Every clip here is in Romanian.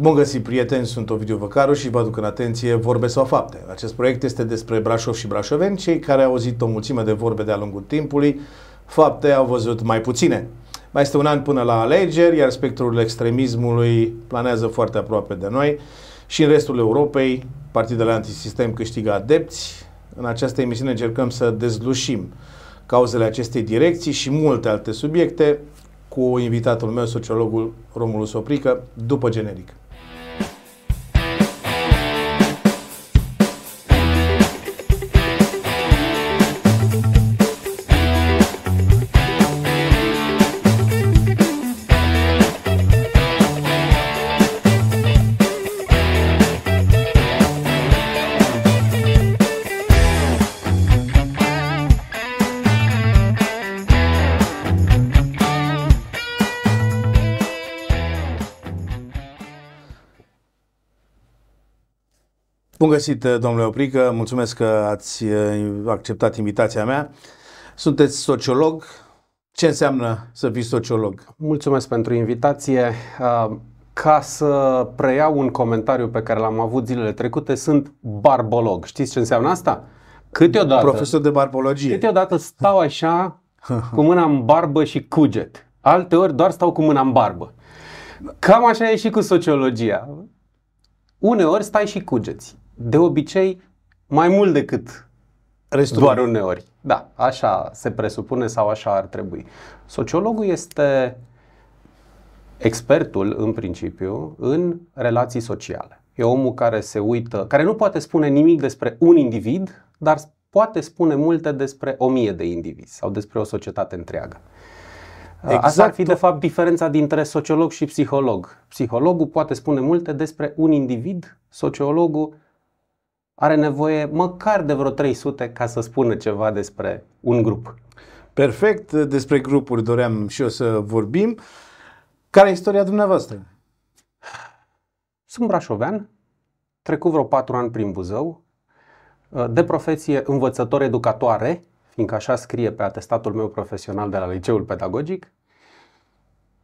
Bun găsit, prieteni, sunt Ovidiu Văcaru și vă aduc în atenție Vorbe sau Fapte. Acest proiect este despre Brașov și brașoveni, cei care au auzit o mulțime de vorbe de-a lungul timpului, fapte au văzut mai puține. Mai este un an până la alegeri, iar spectrul extremismului planează foarte aproape de noi și în restul Europei partidele antisistem câștigă adepți. În această emisiune încercăm să dezlușim cauzele acestei direcții și multe alte subiecte cu invitatul meu, sociologul Romulus Oprică, după generic. Bun găsit, domnule Oprică, mulțumesc că ați uh, acceptat invitația mea. Sunteți sociolog. Ce înseamnă să fii sociolog? Mulțumesc pentru invitație. Uh, ca să preiau un comentariu pe care l-am avut zilele trecute, sunt barbolog. Știți ce înseamnă asta? Câteodată, Profesor de barbologie. Câteodată stau așa cu mâna în barbă și cuget. Alte ori doar stau cu mâna în barbă. Cam așa e și cu sociologia. Uneori stai și cugeți de obicei mai mult decât Restul doar uneori. Da, așa se presupune sau așa ar trebui. Sociologul este expertul, în principiu, în relații sociale. E omul care se uită, care nu poate spune nimic despre un individ, dar poate spune multe despre o mie de indivizi sau despre o societate întreagă. Exact. Asta ar fi, de fapt, diferența dintre sociolog și psiholog. Psihologul poate spune multe despre un individ, sociologul are nevoie măcar de vreo 300 ca să spună ceva despre un grup. Perfect, despre grupuri doream și eu să vorbim. Care e istoria dumneavoastră? Sunt brașovean, trecut vreo patru ani prin Buzău, de profesie învățător educatoare, fiindcă așa scrie pe atestatul meu profesional de la Liceul Pedagogic,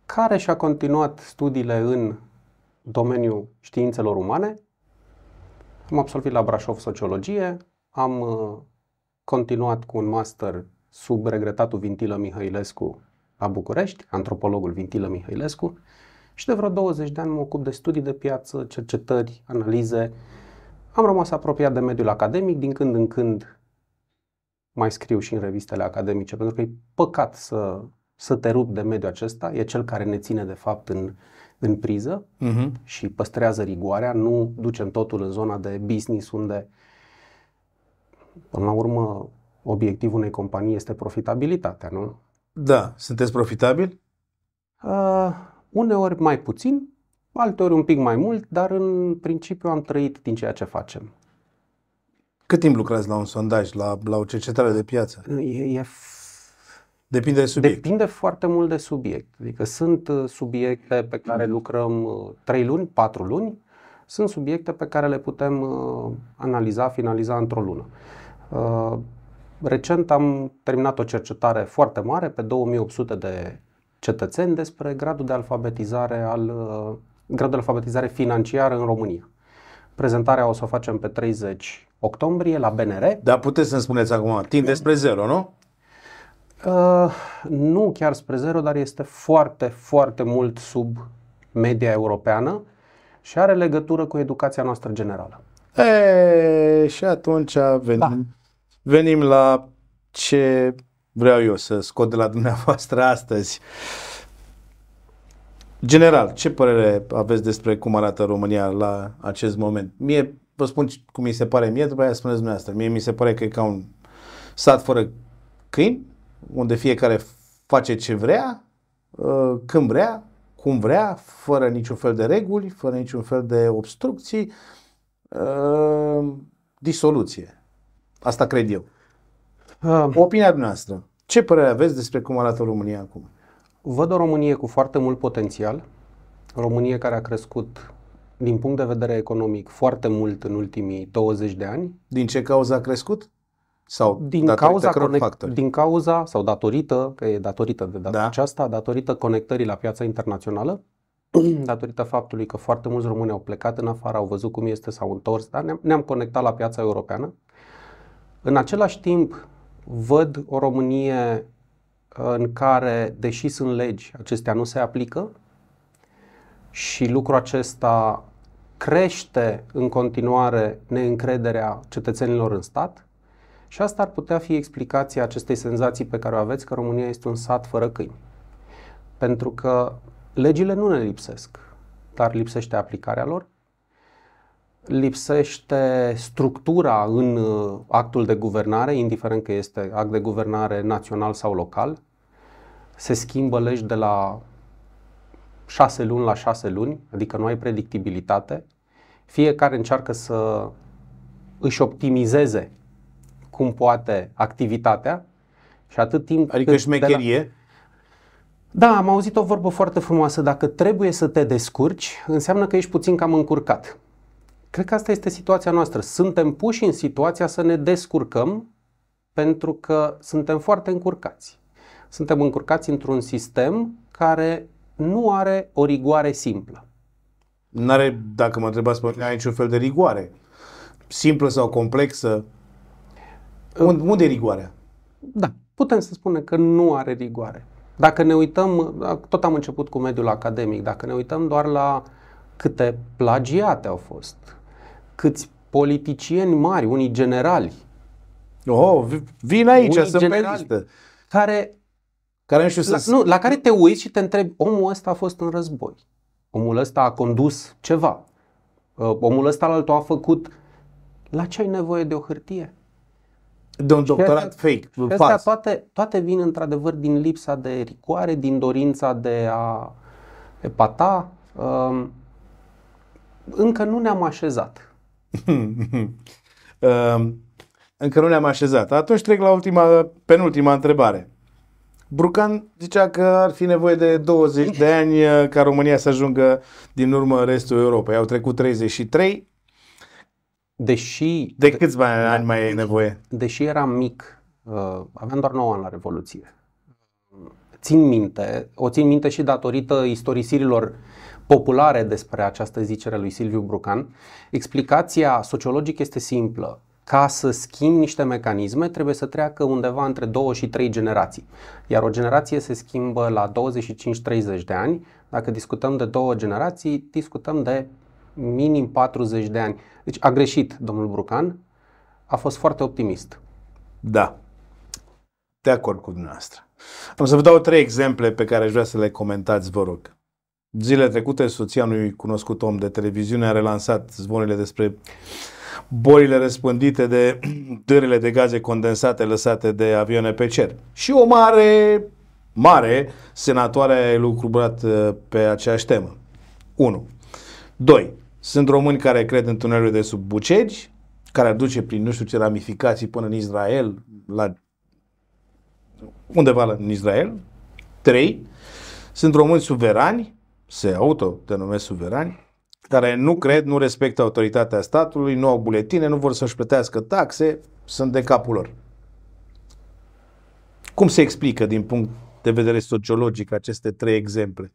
care și-a continuat studiile în domeniul științelor umane am absolvit la Brașov sociologie, am uh, continuat cu un master sub regretatul Vintilă Mihailescu la București, antropologul Vintilă Mihailescu, și de vreo 20 de ani mă ocup de studii de piață, cercetări, analize. Am rămas apropiat de mediul academic, din când în când mai scriu și în revistele academice, pentru că e păcat să, să te rup de mediul acesta, e cel care ne ține de fapt în, în priză uh-huh. și păstrează rigoarea, nu ducem totul în zona de business unde, până la urmă, obiectivul unei companii este profitabilitatea, nu? Da. Sunteți profitabil? Uh, uneori mai puțin, alteori un pic mai mult, dar în principiu am trăit din ceea ce facem. Cât timp lucrați la un sondaj, la, la o cercetare de piață? E, e Depinde de subiect. Depinde foarte mult de subiect. Adică sunt uh, subiecte pe care lucrăm 3 uh, luni, 4 luni, sunt subiecte pe care le putem uh, analiza, finaliza într-o lună. Recent am terminat o cercetare foarte mare pe 2800 de cetățeni despre gradul de alfabetizare al gradul de alfabetizare financiară în România. Prezentarea o să o facem pe 30 octombrie la BNR. Dar puteți să-mi spuneți acum, timp despre zero, nu? Uh, nu chiar spre zero, dar este foarte, foarte mult sub media europeană și are legătură cu educația noastră generală. E, și atunci venim, da. venim la ce vreau eu să scot de la dumneavoastră astăzi. General, ce părere aveți despre cum arată România la acest moment? Mie, vă spun cum mi se pare mie, după aia spuneți dumneavoastră. Mie mi se pare că e ca un sat fără câini, unde fiecare face ce vrea, uh, când vrea, cum vrea, fără niciun fel de reguli, fără niciun fel de obstrucții, uh, disoluție. Asta cred eu. Uh. Opinia noastră. Ce părere aveți despre cum arată România acum? Văd o Românie cu foarte mult potențial, România care a crescut din punct de vedere economic foarte mult în ultimii 20 de ani. Din ce cauză a crescut? Sau din cauza, conect, din cauza sau datorită, că e datorită de data da. aceasta, datorită conectării la piața internațională, datorită faptului că foarte mulți români au plecat în afară, au văzut cum este, s-au întors, dar ne-am, ne-am conectat la piața europeană. În același timp, văd o Românie în care, deși sunt legi, acestea nu se aplică și lucrul acesta crește în continuare neîncrederea cetățenilor în stat și asta ar putea fi explicația acestei senzații pe care o aveți că România este un sat fără câini. Pentru că legile nu ne lipsesc, dar lipsește aplicarea lor, lipsește structura în uh, actul de guvernare, indiferent că este act de guvernare național sau local. Se schimbă legi de la șase luni la șase luni, adică nu ai predictibilitate. Fiecare încearcă să își optimizeze cum poate activitatea și atât timp Adică șmecherie? La... Da, am auzit o vorbă foarte frumoasă. Dacă trebuie să te descurci, înseamnă că ești puțin cam încurcat. Cred că asta este situația noastră. Suntem puși în situația să ne descurcăm pentru că suntem foarte încurcați. Suntem încurcați într-un sistem care nu are o rigoare simplă. Nu are, dacă mă întrebați pe mine, niciun fel de rigoare. Simplă sau complexă. Unde, unde e rigoarea? Da, putem să spunem că nu are rigoare. Dacă ne uităm, tot am început cu mediul academic, dacă ne uităm doar la câte plagiate au fost, câți politicieni mari, unii generali. Oh, vin aici să pe listă. Care, care nu știu la, să... Nu, la care te uiți și te întrebi, omul ăsta a fost în război. Omul ăsta a condus ceva. Uh, omul ăsta altul a făcut... La ce ai nevoie de o hârtie? De un doctorat astea, fake, astea toate, toate vin într-adevăr din lipsa de ricoare, din dorința de a epata. Um, încă nu ne-am așezat. um, încă nu ne-am așezat. Atunci trec la ultima, penultima întrebare. Brucan zicea că ar fi nevoie de 20 de ani uh, ca România să ajungă din urmă restul Europei. Au trecut 33. Deși... De câți de, ani mai e nevoie? Deși eram mic, uh, aveam doar 9 ani la Revoluție. Țin minte, o țin minte și datorită istorisirilor populare despre această zicere lui Silviu Brucan. Explicația sociologică este simplă ca să schimbi niște mecanisme, trebuie să treacă undeva între 2 și 3 generații. Iar o generație se schimbă la 25-30 de ani. Dacă discutăm de două generații, discutăm de minim 40 de ani. Deci a greșit domnul Brucan, a fost foarte optimist. Da, de acord cu dumneavoastră. Am să vă dau trei exemple pe care aș vrea să le comentați, vă rog. Zilele trecute, soția unui cunoscut om de televiziune a relansat zvonurile despre bolile răspândite de dârile de gaze condensate lăsate de avioane pe cer. Și o mare, mare senatoare a lucrat uh, pe aceeași temă. 1. 2. Sunt români care cred în tunelul de sub Bucegi, care aduce prin nu știu ce ramificații până în Israel, la undeva în Israel. 3. Sunt români suverani, se autodenumesc suverani, care nu cred, nu respectă autoritatea statului, nu au buletine, nu vor să-și plătească taxe, sunt de capul lor. Cum se explică din punct de vedere sociologic aceste trei exemple?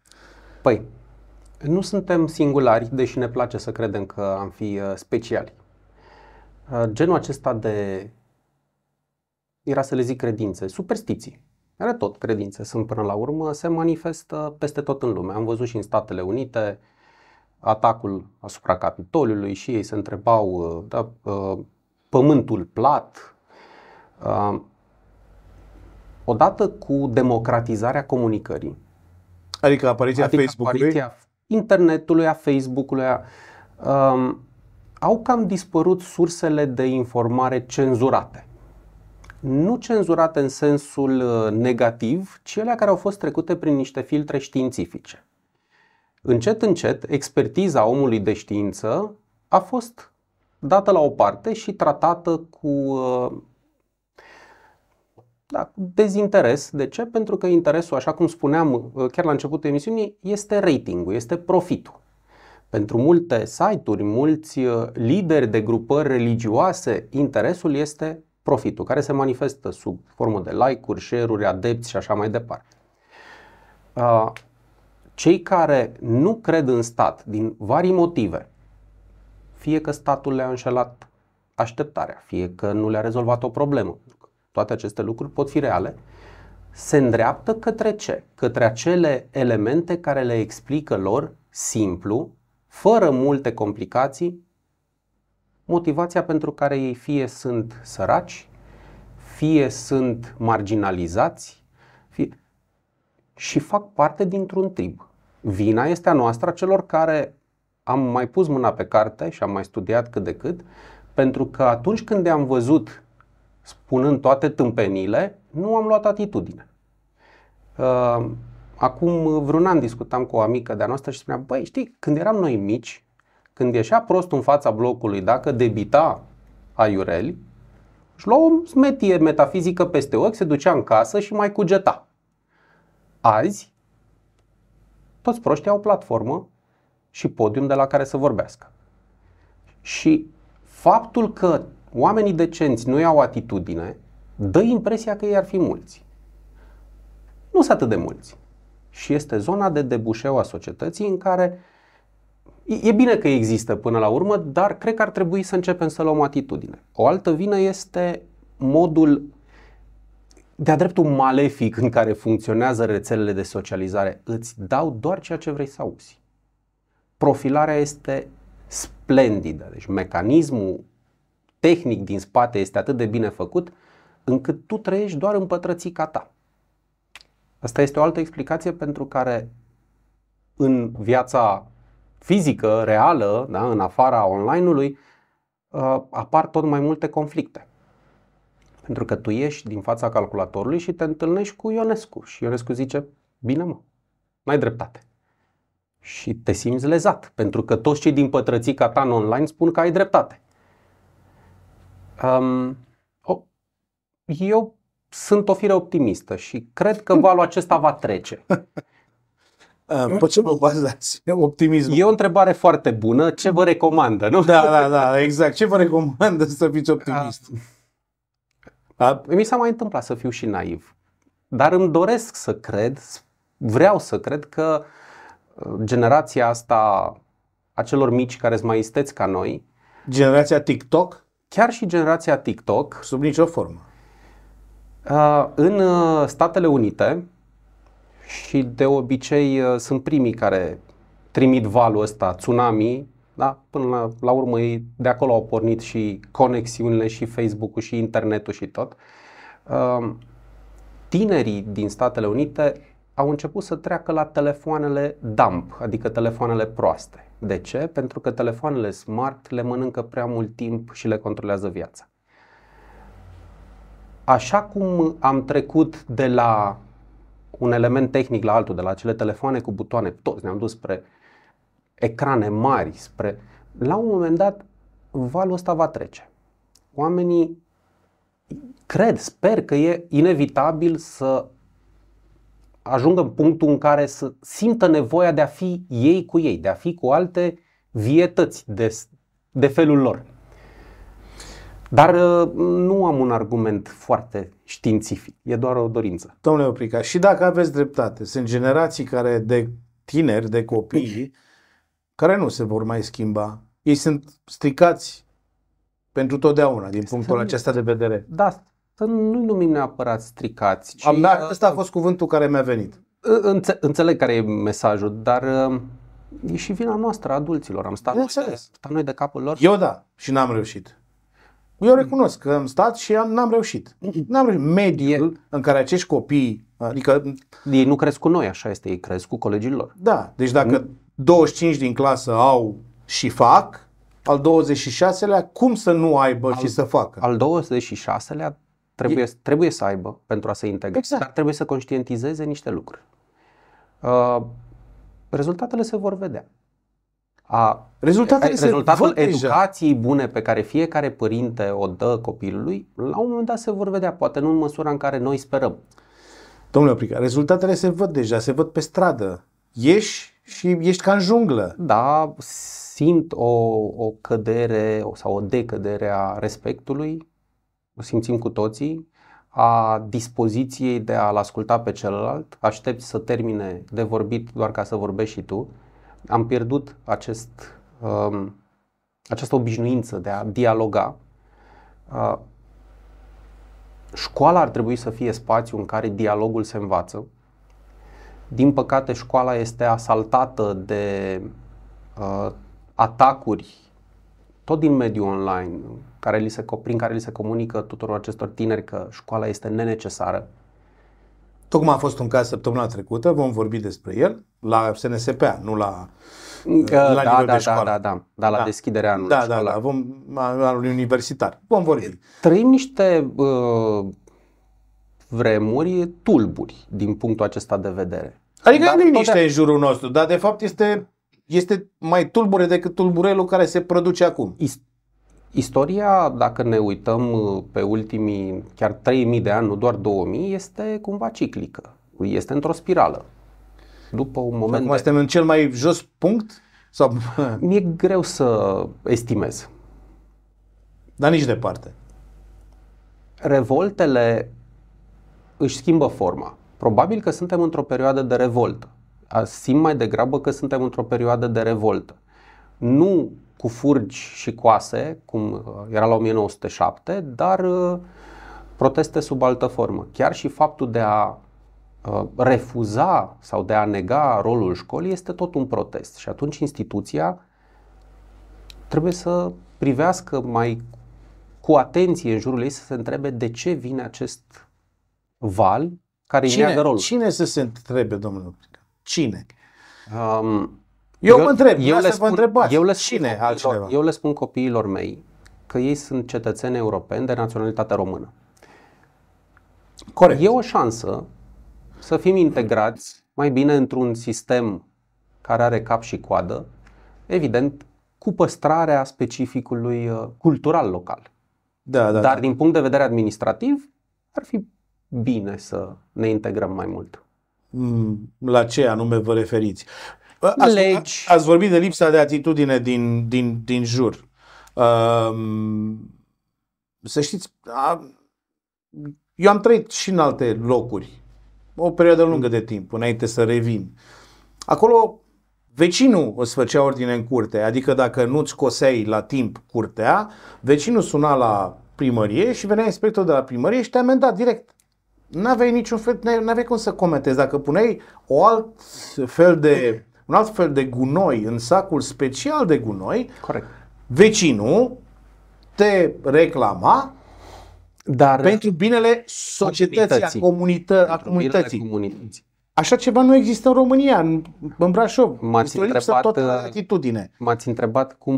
Păi, nu suntem singulari, deși ne place să credem că am fi uh, speciali. Uh, genul acesta de, era să le zic credințe, superstiții, are tot credințe sunt până la urmă, se manifestă peste tot în lume. Am văzut și în Statele Unite, atacul asupra Capitoliului și ei se întrebau uh, da, uh, pământul plat. Uh, odată cu democratizarea comunicării, adică apariția adică Facebook-ului, apariția internetului, a Facebook-ului, a, um, au cam dispărut sursele de informare cenzurate. Nu cenzurate în sensul negativ, ci ele care au fost trecute prin niște filtre științifice încet, încet, expertiza omului de știință a fost dată la o parte și tratată cu uh, da, cu dezinteres. De ce? Pentru că interesul, așa cum spuneam uh, chiar la începutul emisiunii, este ratingul, este profitul. Pentru multe site-uri, mulți uh, lideri de grupări religioase, interesul este profitul, care se manifestă sub formă de like-uri, share-uri, adepți și așa mai departe cei care nu cred în stat din vari motive, fie că statul le-a înșelat așteptarea, fie că nu le-a rezolvat o problemă, toate aceste lucruri pot fi reale, se îndreaptă către ce? Către acele elemente care le explică lor simplu, fără multe complicații, motivația pentru care ei fie sunt săraci, fie sunt marginalizați fie... și fac parte dintr-un trib. Vina este a noastră, a celor care am mai pus mâna pe carte și am mai studiat cât de cât, pentru că atunci când am văzut spunând toate tâmpenile, nu am luat atitudine. Uh, acum vreun an discutam cu o amică de-a noastră și spunea, băi, știi, când eram noi mici, când ieșea prost în fața blocului, dacă debita aiureli, își lua o smetie metafizică peste ochi, se ducea în casă și mai cugeta. Azi, toți proștii au o platformă și podium de la care să vorbească. Și faptul că oamenii decenți nu iau atitudine, dă impresia că ei ar fi mulți. Nu sunt atât de mulți. Și este zona de debușeu a societății în care e bine că există până la urmă, dar cred că ar trebui să începem să luăm atitudine. O altă vină este modul de-a dreptul malefic în care funcționează rețelele de socializare. Îți dau doar ceea ce vrei să auzi. Profilarea este splendidă. Deci mecanismul tehnic din spate este atât de bine făcut încât tu trăiești doar în pătrățica ta. Asta este o altă explicație pentru care în viața fizică, reală, da, în afara online-ului, uh, apar tot mai multe conflicte. Pentru că tu ieși din fața calculatorului și te întâlnești cu Ionescu și Ionescu zice, bine mă, n-ai dreptate. Și te simți lezat, pentru că toți cei din pătrățica ta în online spun că ai dreptate. Um, eu sunt o fire optimistă și cred că valul acesta va trece. Pe ce vă bazați optimismul? E o întrebare foarte bună. Ce vă recomandă, nu? Da, da, da, exact. Ce vă recomandă să fiți optimist? A, mi s-a mai întâmplat să fiu și naiv. Dar îmi doresc să cred, vreau să cred că uh, generația asta a celor mici care sunt mai isteți ca noi, Generația TikTok? Chiar și generația TikTok, Sub nicio formă. Uh, În uh, Statele Unite și de obicei uh, sunt primii care trimit valul ăsta, tsunami, da? până la, la urmă ei de acolo au pornit și conexiunile și Facebook-ul și internetul și tot. Uh, Tinerii din Statele Unite au început să treacă la telefoanele dump, adică telefoanele proaste. De ce? Pentru că telefoanele smart le mănâncă prea mult timp și le controlează viața. Așa cum am trecut de la un element tehnic la altul, de la acele telefoane cu butoane, toți ne-am dus spre ecrane mari, spre... La un moment dat, valul ăsta va trece. Oamenii cred, sper că e inevitabil să ajungă în punctul în care să simtă nevoia de a fi ei cu ei, de a fi cu alte vietăți de, de felul lor. Dar uh, nu am un argument foarte științific, e doar o dorință. Domnule Oprica, și dacă aveți dreptate, sunt generații care de tineri, de copii, care nu se vor mai schimba. Ei sunt stricați pentru totdeauna, din punctul Sunt- acesta de vedere. Da, să nu numim neapărat stricați, ci Am, uh, ăsta a fost cuvântul care mi-a venit. Înțe- înțeleg care e mesajul, dar uh, e și vina noastră, a adulților. Am stat, noi de, Bineînțeles. stat noi de capul lor. Eu da, și n-am reușit. Eu recunosc că am stat și am, n-am reușit. N-am reușit. Mediul în care acești copii, adică, Ei nu cresc cu noi, așa este, ei cresc cu colegii lor. da, deci dacă 25 din clasă au și fac, al 26-lea, cum să nu aibă și să facă? Al 26-lea trebuie, trebuie să aibă pentru a se integra, Exact. dar trebuie să conștientizeze niște lucruri. Uh, rezultatele se vor vedea. A, Rezultatele se rezultatul văd deja. educației bune pe care fiecare părinte o dă copilului, la un moment dat se vor vedea, poate nu în măsura în care noi sperăm. Domnule Oprica, rezultatele se văd deja, se văd pe stradă. Ieși și ești ca în junglă. Da, simt o, o cădere o- sau o decădere a respectului, o simțim cu toții. a dispoziției de a-l asculta pe celălalt, aștepți să termine de vorbit doar ca să vorbești și tu. Am pierdut acest, um, această obișnuință de a dialoga. Uh, școala ar trebui să fie spațiu în care dialogul se învață. Din păcate, școala este asaltată de uh, atacuri tot din mediul online, care li se, prin care li se comunică tuturor acestor tineri că școala este nenecesară. Tocmai a fost un caz săptămâna trecută, vom vorbi despre el, la SNSPA, nu la, la da, nivel da, de școală. Da, da, da, da, la da. deschiderea anului Da, da, da, vom, anului universitar. Vom vorbi. Trăim niște uh, vremuri tulburi din punctul acesta de vedere. Adică dar nu niște în jurul nostru, dar de fapt este este mai tulbure decât tulburelul care se produce acum. Istoria, dacă ne uităm uh, pe ultimii chiar 3000 de ani, nu doar 2000, este cumva ciclică. Este într-o spirală. După un moment. Acum de... suntem în cel mai jos punct? Sau... Mi-e greu să estimez. Dar nici departe. Revoltele își schimbă forma. Probabil că suntem într-o perioadă de revoltă simt mai degrabă că suntem într-o perioadă de revoltă. Nu cu furgi și coase, cum uh, era la 1907, dar uh, proteste sub altă formă. Chiar și faptul de a uh, refuza sau de a nega rolul școlii este tot un protest. Și atunci instituția trebuie să privească mai cu atenție în jurul ei să se întrebe de ce vine acest val care cine, îi neagă rolul. Cine să se întrebe, domnule? Cine? Um, eu, eu mă întreb, eu le spun, vă întrebați, eu le spun cine copiilor, altcineva? Eu le spun copiilor mei că ei sunt cetățeni europeni de naționalitate română. Corect. E o șansă să fim integrați mai bine într-un sistem care are cap și coadă, evident, cu păstrarea specificului uh, cultural local. Da, da, Dar da. din punct de vedere administrativ, ar fi bine să ne integrăm mai mult. Mm, la ce anume vă referiți. Ați, Legi. ați vorbit de lipsa de atitudine din, din, din jur. Um, să știți, a, eu am trăit și în alte locuri, o perioadă lungă de timp, înainte să revin. Acolo vecinul îți făcea ordine în curte, adică dacă nu-ți coseai la timp curtea, vecinul suna la primărie și venea inspectorul de la primărie și te amenda direct n-aveai niciun fel, n-aveai cum să comentezi. Dacă puneai o alt fel de, un alt fel de gunoi în sacul special de gunoi, Corect. vecinul te reclama dar pentru binele societății, a, comunită, a comunității. comunității. Așa ceva nu există în România, în, în Brașov. M-ați întrebat, tot atitudine. M-ați întrebat cum,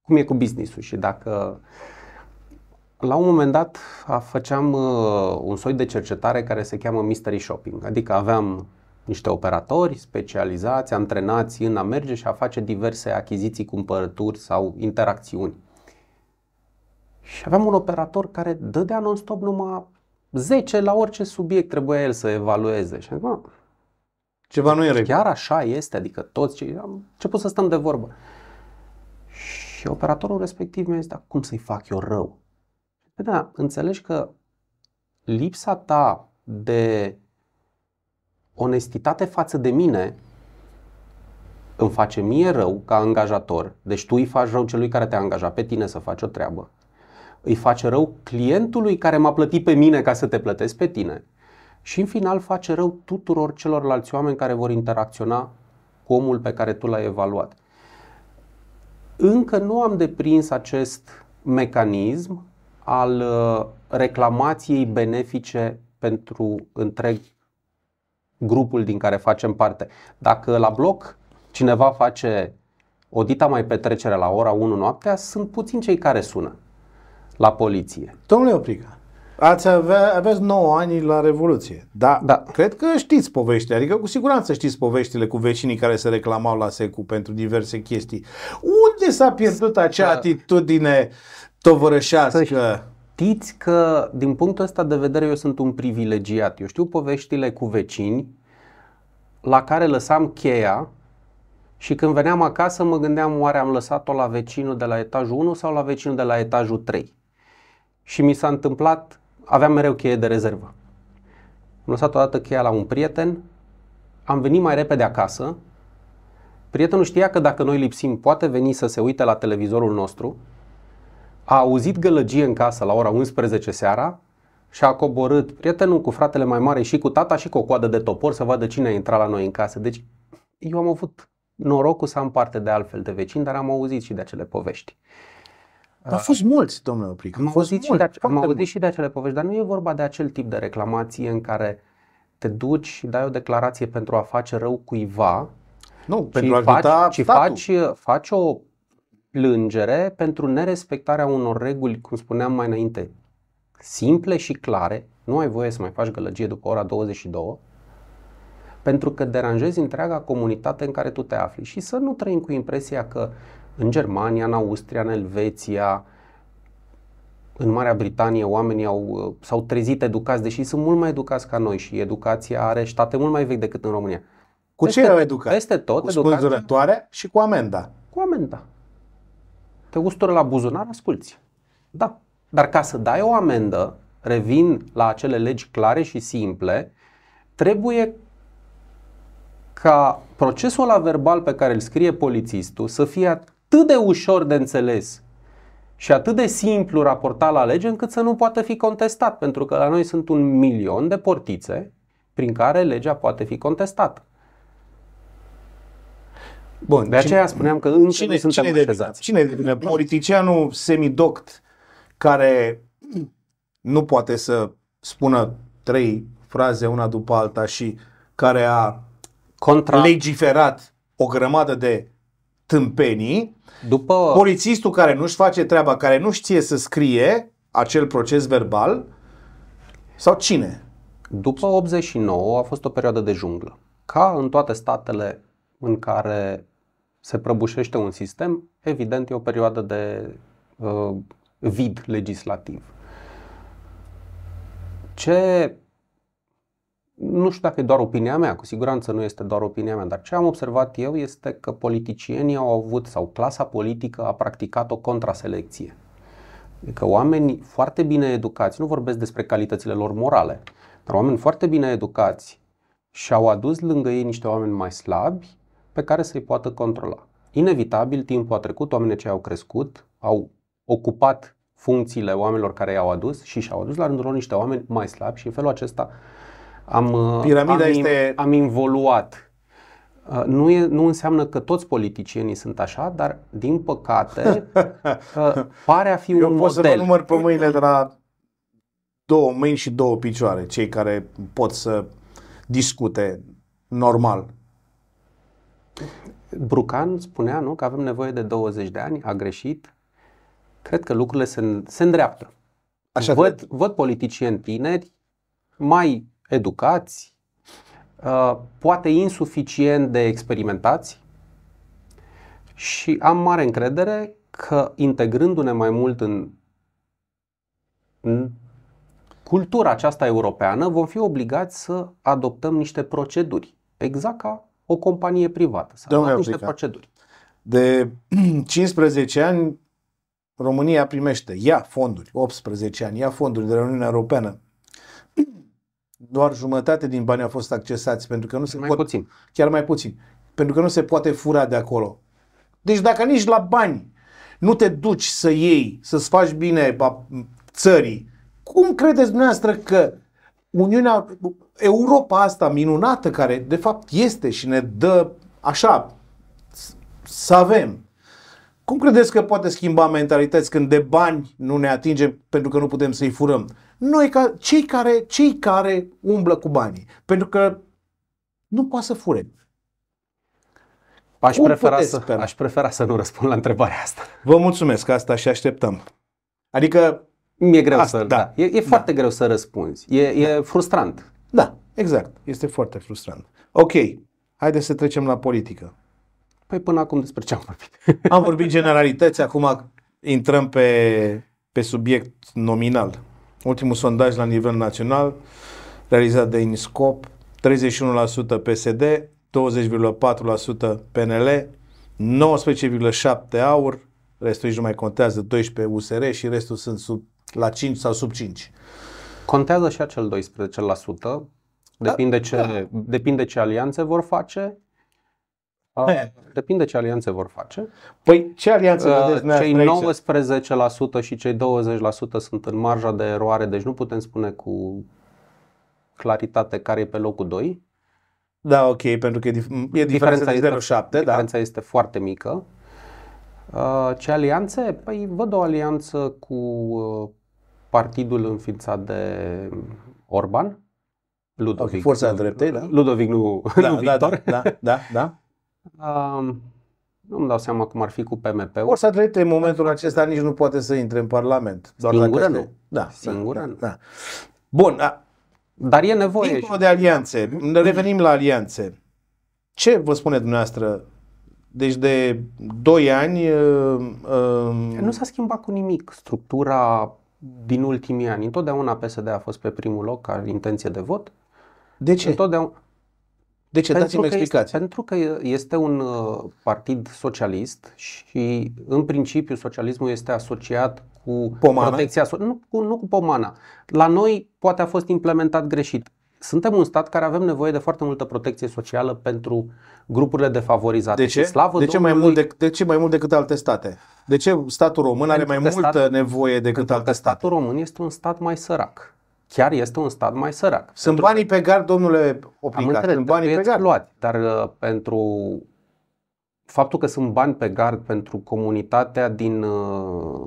cum e cu business-ul și dacă la un moment dat făceam uh, un soi de cercetare care se cheamă mystery shopping, adică aveam niște operatori specializați, antrenați în a merge și a face diverse achiziții, cumpărături sau interacțiuni. Și aveam un operator care dădea non-stop numai 10 la orice subiect trebuia el să evalueze. Și am ceva nu e regulă. Chiar așa este, adică toți cei am început să stăm de vorbă. Și operatorul respectiv mi-a zis, dar cum să-i fac eu rău? Da, înțelegi că lipsa ta de onestitate față de mine îmi face mie rău ca angajator, deci tu îi faci rău celui care te-a angajat pe tine să faci o treabă, îi face rău clientului care m-a plătit pe mine ca să te plătesc pe tine. Și în final face rău tuturor celorlalți oameni care vor interacționa cu omul pe care tu l-ai evaluat. Încă nu am deprins acest mecanism al uh, reclamației benefice pentru întreg grupul din care facem parte. Dacă la bloc cineva face o dita mai petrecere la ora 1 noaptea, sunt puțini cei care sună la poliție. Domnule Oprica, ați avea, aveți 9 ani la Revoluție. Da, da. Cred că știți povești, adică cu siguranță știți poveștile cu vecinii care se reclamau la secu pentru diverse chestii. Unde s-a pierdut acea atitudine tovărășească. Știți că, din punctul ăsta de vedere, eu sunt un privilegiat. Eu știu poveștile cu vecini la care lăsam cheia și când veneam acasă mă gândeam oare am lăsat-o la vecinul de la etajul 1 sau la vecinul de la etajul 3. Și mi s-a întâmplat aveam mereu cheie de rezervă. Am lăsat odată cheia la un prieten, am venit mai repede acasă, prietenul știa că dacă noi lipsim, poate veni să se uite la televizorul nostru, a auzit gălăgie în casă la ora 11 seara și a coborât prietenul cu fratele mai mare și cu tata și cu o coadă de topor să vadă cine a intrat la noi în casă. Deci eu am avut norocul să am parte de altfel de vecini, dar am auzit și de acele povești. Au fost mulți, domnule Opric. Am, auzit, și de, am auzit și de acele povești, dar nu e vorba de acel tip de reclamație în care te duci și dai o declarație pentru a face rău cuiva, nu, pentru a faci, ci faci, faci o plângere pentru nerespectarea unor reguli, cum spuneam mai înainte, simple și clare, nu ai voie să mai faci gălăgie după ora 22, pentru că deranjezi întreaga comunitate în care tu te afli și să nu trăim cu impresia că în Germania, în Austria, în Elveția, în Marea Britanie oamenii au, s-au trezit educați, deși sunt mult mai educați ca noi și educația are state mult mai vechi decât în România. Cu peste, ce au educat? Peste tot. Cu spânzurătoare și cu amenda. Cu amenda. Te ustură la buzunar, asculți. Da. Dar ca să dai o amendă, revin la acele legi clare și simple, trebuie ca procesul la verbal pe care îl scrie polițistul să fie atât de ușor de înțeles și atât de simplu raportat la lege încât să nu poată fi contestat, pentru că la noi sunt un milion de portițe prin care legea poate fi contestată. Bun, de aceea cine, spuneam că încă cine, nu suntem cine așezați. Cine devine politicianul semidoct care nu poate să spună trei fraze una după alta și care a Contra... legiferat o grămadă de tâmpenii, după... polițistul care nu-și face treaba, care nu știe să scrie acel proces verbal, sau cine? După 89 a fost o perioadă de junglă. Ca în toate statele în care se prăbușește un sistem, evident e o perioadă de uh, vid legislativ. Ce nu știu dacă e doar opinia mea, cu siguranță nu este doar opinia mea, dar ce am observat eu este că politicienii au avut sau clasa politică a practicat o contraselecție. Adică oameni foarte bine educați, nu vorbesc despre calitățile lor morale, dar oameni foarte bine educați și-au adus lângă ei niște oameni mai slabi pe care să-i poată controla. Inevitabil, timpul a trecut, oamenii ce au crescut, au ocupat funcțiile oamenilor care i-au adus și și-au adus la rândul lor niște oameni mai slabi și în felul acesta am, uh, Piramida am, este... am involuat. Uh, nu, e, nu înseamnă că toți politicienii sunt așa, dar din păcate uh, pare a fi Eu un pot model. să vă număr pe mâinile de la două mâini și două picioare, cei care pot să discute normal. Brucan spunea nu, că avem nevoie de 20 de ani, a greșit. Cred că lucrurile se, se îndreaptă. Așa văd, văd politicieni tineri mai educați, uh, poate insuficient de experimentați și am mare încredere că integrându-ne mai mult în, în cultura aceasta europeană, vom fi obligați să adoptăm niște proceduri, exact ca o companie privată, să adoptăm niște proceduri. De 15 ani România primește, ia fonduri, 18 ani, ia fonduri de la Uniunea Europeană doar jumătate din bani au fost accesați pentru că nu se mai pot, puțin. chiar mai puțin, pentru că nu se poate fura de acolo. Deci dacă nici la bani nu te duci să iei, să-ți faci bine țării, cum credeți dumneavoastră că Uniunea, Europa asta minunată, care de fapt este și ne dă așa, să avem, cum credeți că poate schimba mentalități când de bani nu ne atingem pentru că nu putem să-i furăm? Noi, ca, cei, care, cei care umblă cu banii. Pentru că nu poate să fure. Aș prefera, să, aș prefera să nu răspund la întrebarea asta. Vă mulțumesc, asta și așteptăm. Adică... Mi-e greu asta, să... Da. da. E, e da. foarte greu să răspunzi. E, e da. frustrant. Da, exact. Este foarte frustrant. Ok, haideți să trecem la politică. Păi până acum despre ce am vorbit? Am vorbit generalități, acum intrăm pe, pe subiect nominal. Ultimul sondaj la nivel național, realizat de INSCOP, 31% PSD, 20,4% PNL, 19,7% AUR, restul nici nu mai contează, 12% USR și restul sunt sub, la 5 sau sub 5. Contează și acel 12%. Depinde, ce, da. depinde ce alianțe vor face. Uh, E. Depinde ce alianțe vor face. Păi ce alianță Uh, vedeți Cei dumneavoastră aici? 19% și cei 20% sunt în marja de eroare, deci nu putem spune cu claritate care e pe locul 2. Da, ok, pentru că e, dif- e diferența de 0,7, da. diferența este foarte mică. Uh, Ce alianțe? Păi văd o alianță cu uh, partidul înființat de Orban, Ludovic. Ok, Forța Nu- Dreptei, da. Ludovic, nu, Da, nu da, Victor. da, da, da, da. Um, nu-mi dau seama cum ar fi cu PMP-ul. Forța Dreptei în momentul acesta nici nu poate să intre în Parlament. Doar Singură dacă nu. este- Da, Singură da, nu. da. Bun, a, Dar e nevoie. dincolo de alianțe, ne revenim la alianțe. Ce vă spune dumneavoastră? Deci de 2 ani uh, uh, Nu s-a schimbat cu nimic structura din ultimii ani. Întotdeauna PSD a fost pe primul loc ca intenție de vot. De ce? Întotdeauna, De ce? Dați-mi că este, explicații. pentru că este un uh, partid socialist și în principiu socialismul este asociat cu Pomana? protecția so- nu, cu, nu cu pomana. La noi poate a fost implementat greșit. Suntem un stat care avem nevoie de foarte multă protecție socială pentru grupurile defavorizate. De ce? Și Slavă De ce, mai Domnului, mult de, de ce mai mult decât alte state? De ce statul român are Pentru mai că multă stat- nevoie decât pentru alte că state? statul român este un stat mai sărac. Chiar este un stat mai sărac. Sunt banii pe gard, domnule Am Oplica, înțeles, sunt banii pe trebuie gard. luați, dar uh, pentru faptul că sunt bani pe gard pentru comunitatea din uh,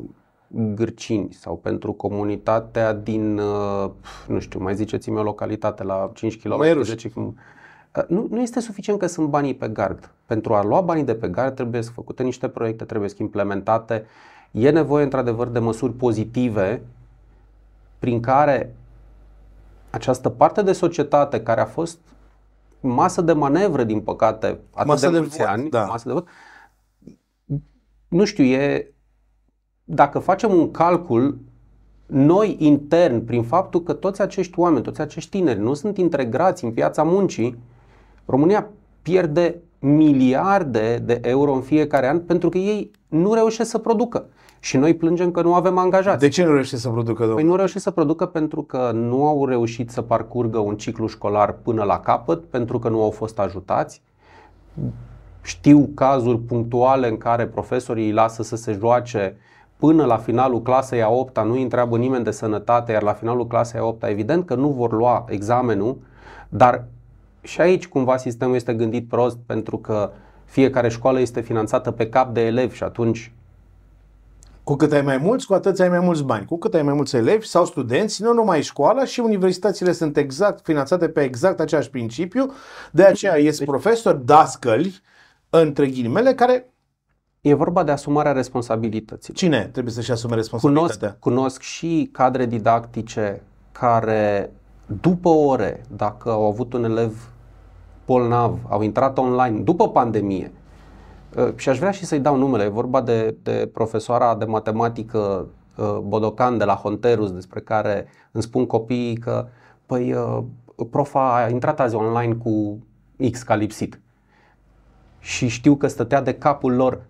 Gârcini sau pentru comunitatea din, uh, nu știu, mai ziceți-mi o localitate la 5 km, Măieruș. 10 km. Uh, Nu, nu este suficient că sunt banii pe gard. Pentru a lua banii de pe gard trebuie să făcute niște proiecte, trebuie să implementate. E nevoie într-adevăr de măsuri pozitive prin care această parte de societate care a fost masă de manevră, din păcate, atât Masă de de mulți vot, ani, da. masă de vot, nu știu, e, dacă facem un calcul, noi intern, prin faptul că toți acești oameni, toți acești tineri nu sunt integrați în piața muncii, România pierde miliarde de euro în fiecare an pentru că ei nu reușesc să producă. Și noi plângem că nu avem angajați. De ce nu reușește să producă, Păi domnule? nu reușesc să producă pentru că nu au reușit să parcurgă un ciclu școlar până la capăt, pentru că nu au fost ajutați. Știu cazuri punctuale în care profesorii îi lasă să se joace până la finalul clasei a 8 nu îi întreabă nimeni de sănătate, iar la finalul clasei a 8 evident că nu vor lua examenul, dar și aici cumva sistemul este gândit prost pentru că fiecare școală este finanțată pe cap de elevi și atunci Cu cât ai mai mulți, cu atât ai mai mulți bani. Cu cât ai mai mulți elevi sau studenți, nu numai școala și universitățile sunt exact finanțate pe exact același principiu. De aceea ies profesori, dascăli, între ghilimele, care e vorba de asumarea responsabilității. cine trebuie să-și asume Cunosc, responsabilitatea? cunosc și cadre didactice care, după ore, dacă au avut un elev bolnav, au intrat online după pandemie, uh, și aș vrea și să-i dau numele, e vorba de, de profesoara de matematică uh, Bodocan de la Honterus, despre care îmi spun copiii că, păi, uh, profa a intrat azi online cu X ca lipsit. Și știu că stătea de capul lor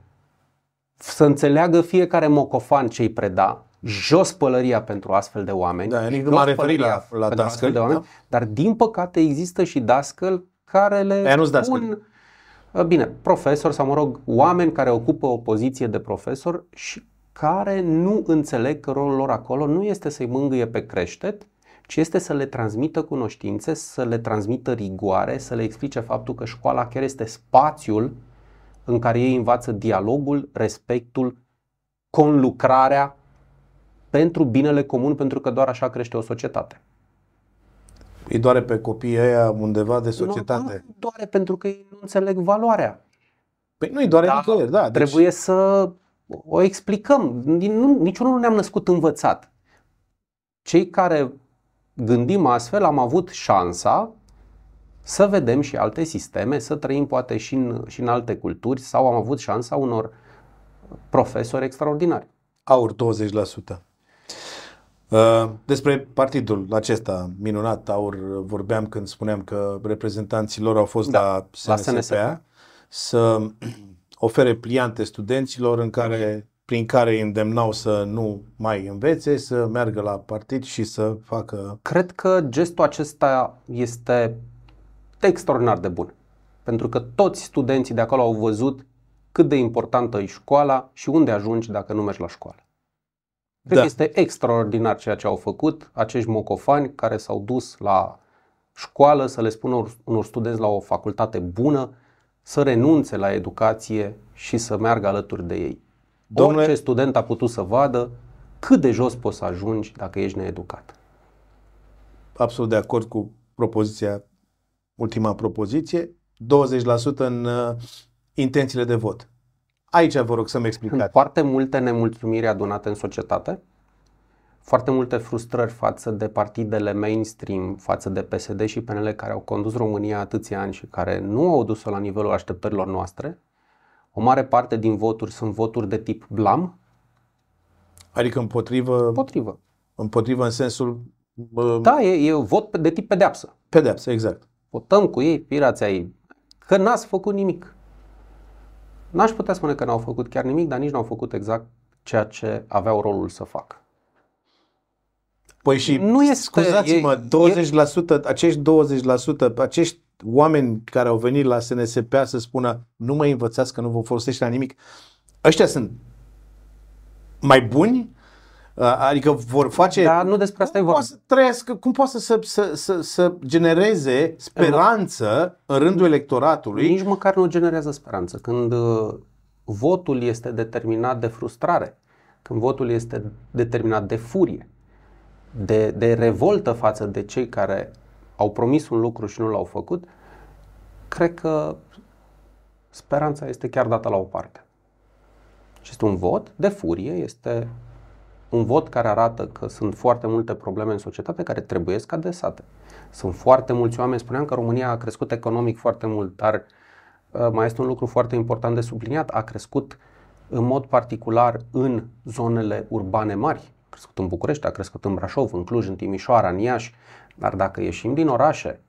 să înțeleagă fiecare mocofan ce îi preda, jos pălăria pentru astfel de oameni. Da, nici nu jos m-am referit pălăria la- la pentru astfel dascăli, de oameni, da? Dar din păcate există și dascăl care le Aia nu-s dascăli. pun Uh, Bine, profesori sau, mă rog, oameni care ocupă o poziție de profesor și care nu înțeleg că rolul lor acolo nu este să-i mângâie pe creștet, ci este să le transmită cunoștințe, să le transmită rigoare, să le explice faptul că școala chiar este spațiul în care ei învață dialogul, respectul, conlucrarea pentru binele comun, pentru că doar așa crește o societate. Îi doare pe copiii ăia undeva de societate. Nu doare pentru că ei nu înțeleg valoarea. Păi nu-i doare Da, nicăieri, da. Deci, Trebuie să o explicăm. Nu, niciunul nu ne-am născut învățat. Cei care gândim astfel am avut șansa să vedem și alte sisteme, să trăim poate și în, și în alte culturi sau am avut șansa unor profesori extraordinari. aur 20%. Uh, Despre partidul acesta minunat, Aur, vorbeam când spuneam că reprezentanții lor au fost Da, la la SNSPA SNSPA. să ofere pliante studenților în care prin care îi îndemnau să nu mai învețe, să meargă la partid și să facă... Cred că gestul acesta este extraordinar de bun. Pentru că toți studenții de acolo au văzut cât de importantă e școala și unde ajungi dacă nu mergi la școală. Cred da. că este extraordinar ceea ce au făcut acești mocofani care s-au dus la școală să le spună unor studenți la o facultate bună să renunțe la educație și să meargă alături de ei. Domnule... Orice student a putut să vadă cât de jos poți să ajungi dacă ești needucat. Absolut de acord cu propoziția, ultima propoziție, 20% în uh, intențiile de vot. Aici vă rog să-mi explicați. Foarte multe nemulțumiri adunate în societate, foarte multe frustrări față de partidele mainstream, față de PSD și PNL care au condus România atâția ani și care nu au dus-o la nivelul așteptărilor noastre. O mare parte din voturi sunt voturi de tip blam. Adică împotrivă... Împotrivă. Împotrivă în sensul... Uh, da, e, e vot de tip pedeapsă. Pedeapsă, exact. Votăm cu ei, pirații ei. Că n-ați făcut nimic. N-aș putea spune că n-au făcut chiar nimic, dar nici n-au făcut exact ceea ce aveau rolul să facă. Păi și, nu este, scuzați-mă, 20%, e, acești 20%, acești oameni care au venit la SNSP să spună nu mă învățați că nu vă folosește la nimic, ăștia sunt mai buni? Adică vor face... Da, nu despre asta e vorba. Să trăiască, cum poate să, să, să, să genereze speranță în rândul electoratului? Nici măcar nu generează speranță. Când uh, votul este determinat de frustrare, când votul este determinat de furie, de, de revoltă față de cei care au promis un lucru și nu l-au făcut, cred că speranța este chiar dată la o parte. Și este un vot de furie, este un vot care arată că sunt foarte multe probleme în societate care trebuie adresate. Sunt foarte mulți oameni, spuneam că România a crescut economic foarte mult, dar uh, mai este un lucru foarte important de subliniat, a crescut în mod particular în zonele urbane mari, crescut în București, a crescut în Brașov, în Cluj, în Timișoara, în Iași, dar dacă ieșim din orașe,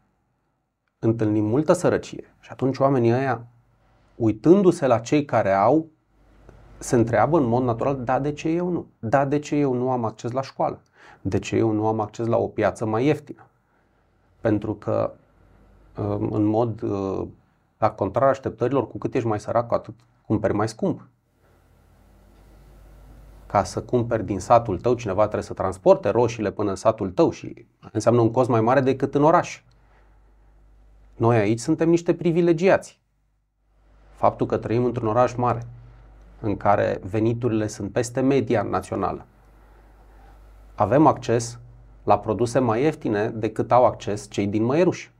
întâlnim multă sărăcie. Și atunci oamenii ăia, uitându-se la cei care au, se întreabă în mod natural, da, de ce eu nu? Da, de ce eu nu am acces la școală? De ce eu nu am acces la o piață mai ieftină? Pentru că, um, în mod, uh, la contrar așteptărilor, cu cât ești mai sărac, cu atât cumperi mai scump ca să cumperi din satul tău, cineva trebuie să transporte roșiile până în satul tău și înseamnă un cost mai mare decât în oraș. Noi aici suntem niște privilegiați. Faptul că trăim într-un oraș mare, în care veniturile sunt peste media națională, avem acces la produse mai ieftine decât au acces cei din Măieruși,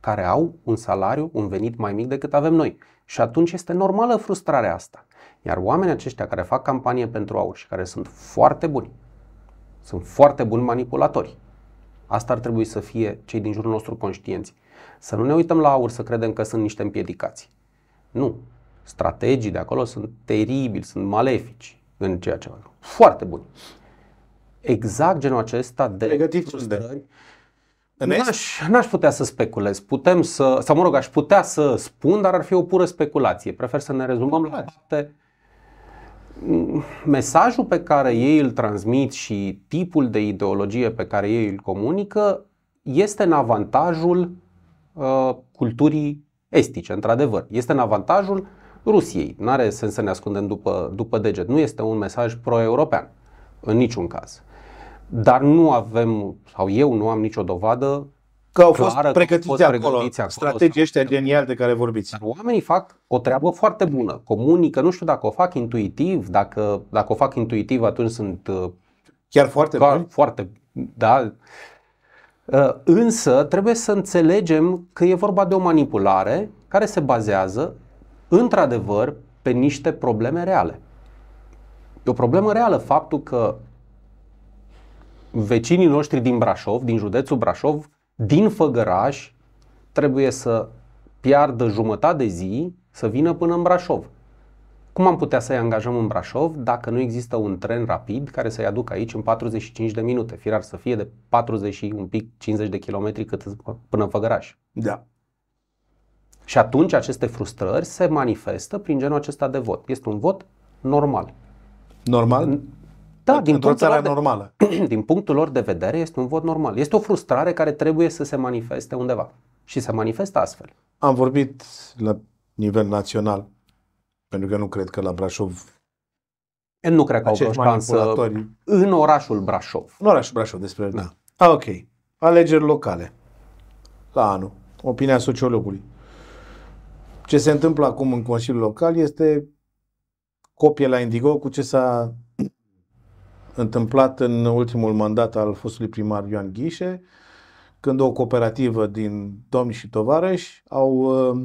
care au un salariu, un venit mai mic decât avem noi. Și atunci este normală frustrarea asta. Iar oamenii aceștia care fac campanie pentru aur și care sunt foarte buni, sunt foarte buni manipulatori. Asta ar trebui să fie cei din jurul nostru conștienți. Să nu ne uităm la aur să credem că sunt niște împiedicați. Nu. Strategii de acolo sunt teribili, sunt malefici în ceea ce fac. Foarte buni. Exact genul acesta de Negativ frustrări. N-aș, n-aș putea să speculez. Putem să, sau mă rog, aș putea să spun, dar ar fi o pură speculație. Prefer să ne rezumăm la fapte mesajul pe care ei îl transmit și tipul de ideologie pe care ei îl comunică este în avantajul uh, culturii estice, într-adevăr. Este în avantajul Rusiei. Nu are sens să ne ascundem după, după deget. Nu este un mesaj pro-european, în niciun caz. Dar nu avem, sau eu nu am nicio dovadă Că au fost clară, pregătiți, fost acolo, pregătiți acolo. Strategii ăștia geniali de care vorbiți. Dar oamenii fac o treabă foarte bună. Comunică, nu știu dacă o fac intuitiv, dacă, dacă o fac intuitiv atunci sunt... Uh, Chiar foarte buni? Foarte, da. Uh, însă trebuie să înțelegem că e vorba de o manipulare care se bazează într-adevăr pe niște probleme reale. E o problemă reală faptul că vecinii noștri din Brașov, din județul Brașov, din Făgăraș trebuie să piardă jumătate de zi să vină până în Brașov. Cum am putea să-i angajăm în Brașov dacă nu există un tren rapid care să-i aducă aici în 45 de minute, firar să fie de 40 și un pic 50 de kilometri cât până în Făgăraș. Da. Și atunci aceste frustrări se manifestă prin genul acesta de vot. Este un vot normal. Normal? Da, din Într-o punctul, țară lor de, normală. din punctul lor de vedere este un vot normal. Este o frustrare care trebuie să se manifeste undeva și se manifestă astfel. Am vorbit la nivel național, pentru că nu cred că la Brașov Nu cred că au vreo acești șansă manipulatori... în orașul Brașov. În orașul Brașov despre... Da. Ah, ok. Alegeri locale. La anul. Opinia sociologului. Ce se întâmplă acum în Consiliul Local este copie la Indigo cu ce s-a întâmplat în ultimul mandat al fostului primar Ioan Ghișe, când o cooperativă din domni și tovarăși au, uh,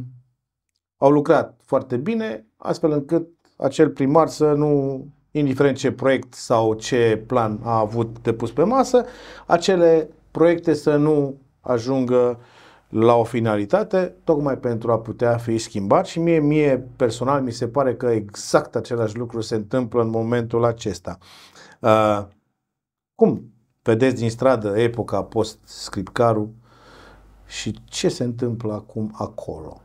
au lucrat foarte bine, astfel încât acel primar să nu, indiferent ce proiect sau ce plan a avut depus pe masă, acele proiecte să nu ajungă la o finalitate, tocmai pentru a putea fi schimbat și mie, mie personal mi se pare că exact același lucru se întâmplă în momentul acesta. Uh, cum vedeți din stradă epoca post-scripcaru și ce se întâmplă acum acolo?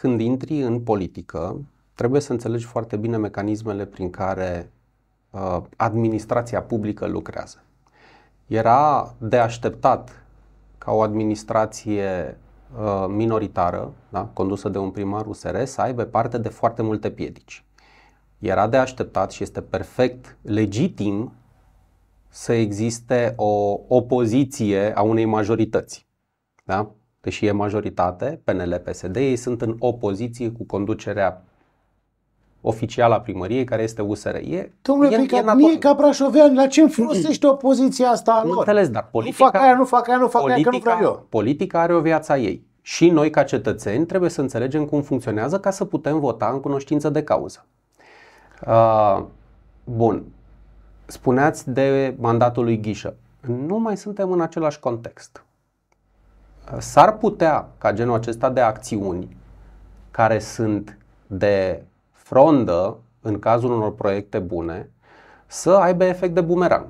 Când intri în politică, trebuie să înțelegi foarte bine mecanismele prin care uh, administrația publică lucrează. Era de așteptat ca o administrație uh, minoritară, da, condusă de un primar USR, să aibă parte de foarte multe piedici. Era de așteptat și este perfect legitim să existe o opoziție a unei majorități. Da? Deși e majoritate, PNL, PSD, ei sunt în opoziție cu conducerea oficială a primăriei, care este USR. E, Domnule, e, e, e ca, mie ca brașovean, la ce îmi folosește opoziția asta a Nu lor? înțeles, dar Nu politica, fac aia, nu fac aia, nu fac aia, că nu vreau eu. politica are o viață a ei. Și noi, ca cetățeni, trebuie să înțelegem cum funcționează ca să putem vota în cunoștință de cauză. Uh, bun. Spuneați de mandatul lui Ghișă. Nu mai suntem în același context. Uh, S-ar putea ca genul acesta de acțiuni care sunt de frondă în cazul unor proiecte bune să aibă efect de bumerang.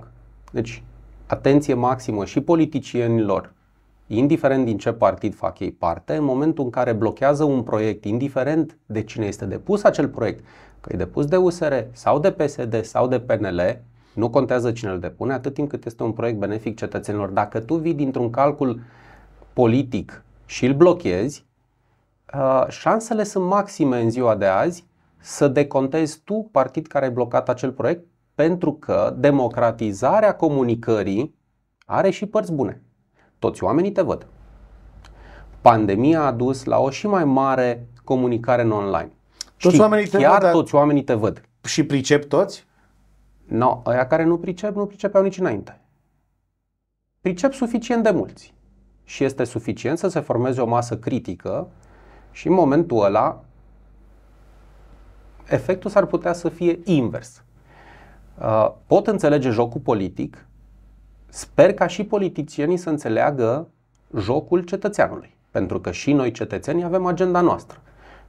Deci, atenție maximă și politicienilor, indiferent din ce partid fac ei parte, în momentul în care blochează un proiect, indiferent de cine este depus acel proiect, că e depus de USR sau de PSD sau de PNL, nu contează cine îl depune, atât timp cât este un proiect benefic cetățenilor. Dacă tu vii dintr-un calcul politic și îl blochezi, uh, șansele sunt maxime în ziua de azi să decontezi tu partid care ai blocat acel proiect pentru că democratizarea comunicării are și părți bune. Toți oamenii te văd. Pandemia a dus la o și mai mare comunicare în online. Toți Știi, oamenii te chiar văd, dar- toți oamenii te văd. Și pricep toți? No, aia care nu pricep, nu pricepeau nici înainte. Pricep suficient de mulți. Și este suficient să se formeze o masă critică și în momentul ăla efectul s-ar putea să fie invers. Uh, Pot înțelege jocul politic, sper ca și politicienii să înțeleagă jocul cetățeanului. Pentru că și noi cetățenii avem agenda noastră.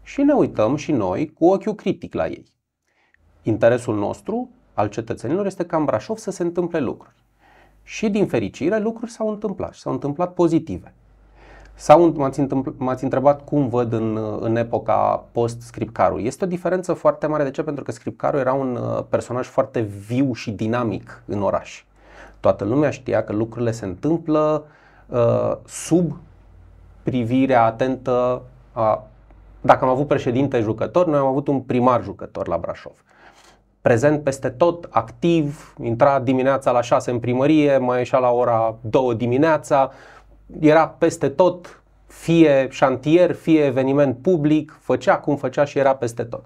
Și ne uităm și noi cu ochiul critic la ei. Interesul nostru al cetățenilor este ca în Brașov să se întâmple lucruri. Și din fericire lucruri s-au întâmplat și s-au întâmplat pozitive. Sau m-ați, întâmpl- m-ați întrebat cum văd în, în epoca post-scripcaru. Este o diferență foarte mare. De ce? Pentru că scripcaru era un uh, personaj foarte viu și dinamic în oraș. Toată lumea știa că lucrurile se întâmplă uh, sub privirea atentă a... Dacă am avut președinte jucător, noi am avut un primar jucător la Brașov. Prezent peste tot, activ, intra dimineața la 6 în primărie, mai ieșea la ora 2 dimineața, era peste tot, fie șantier, fie eveniment public, făcea cum făcea și era peste tot.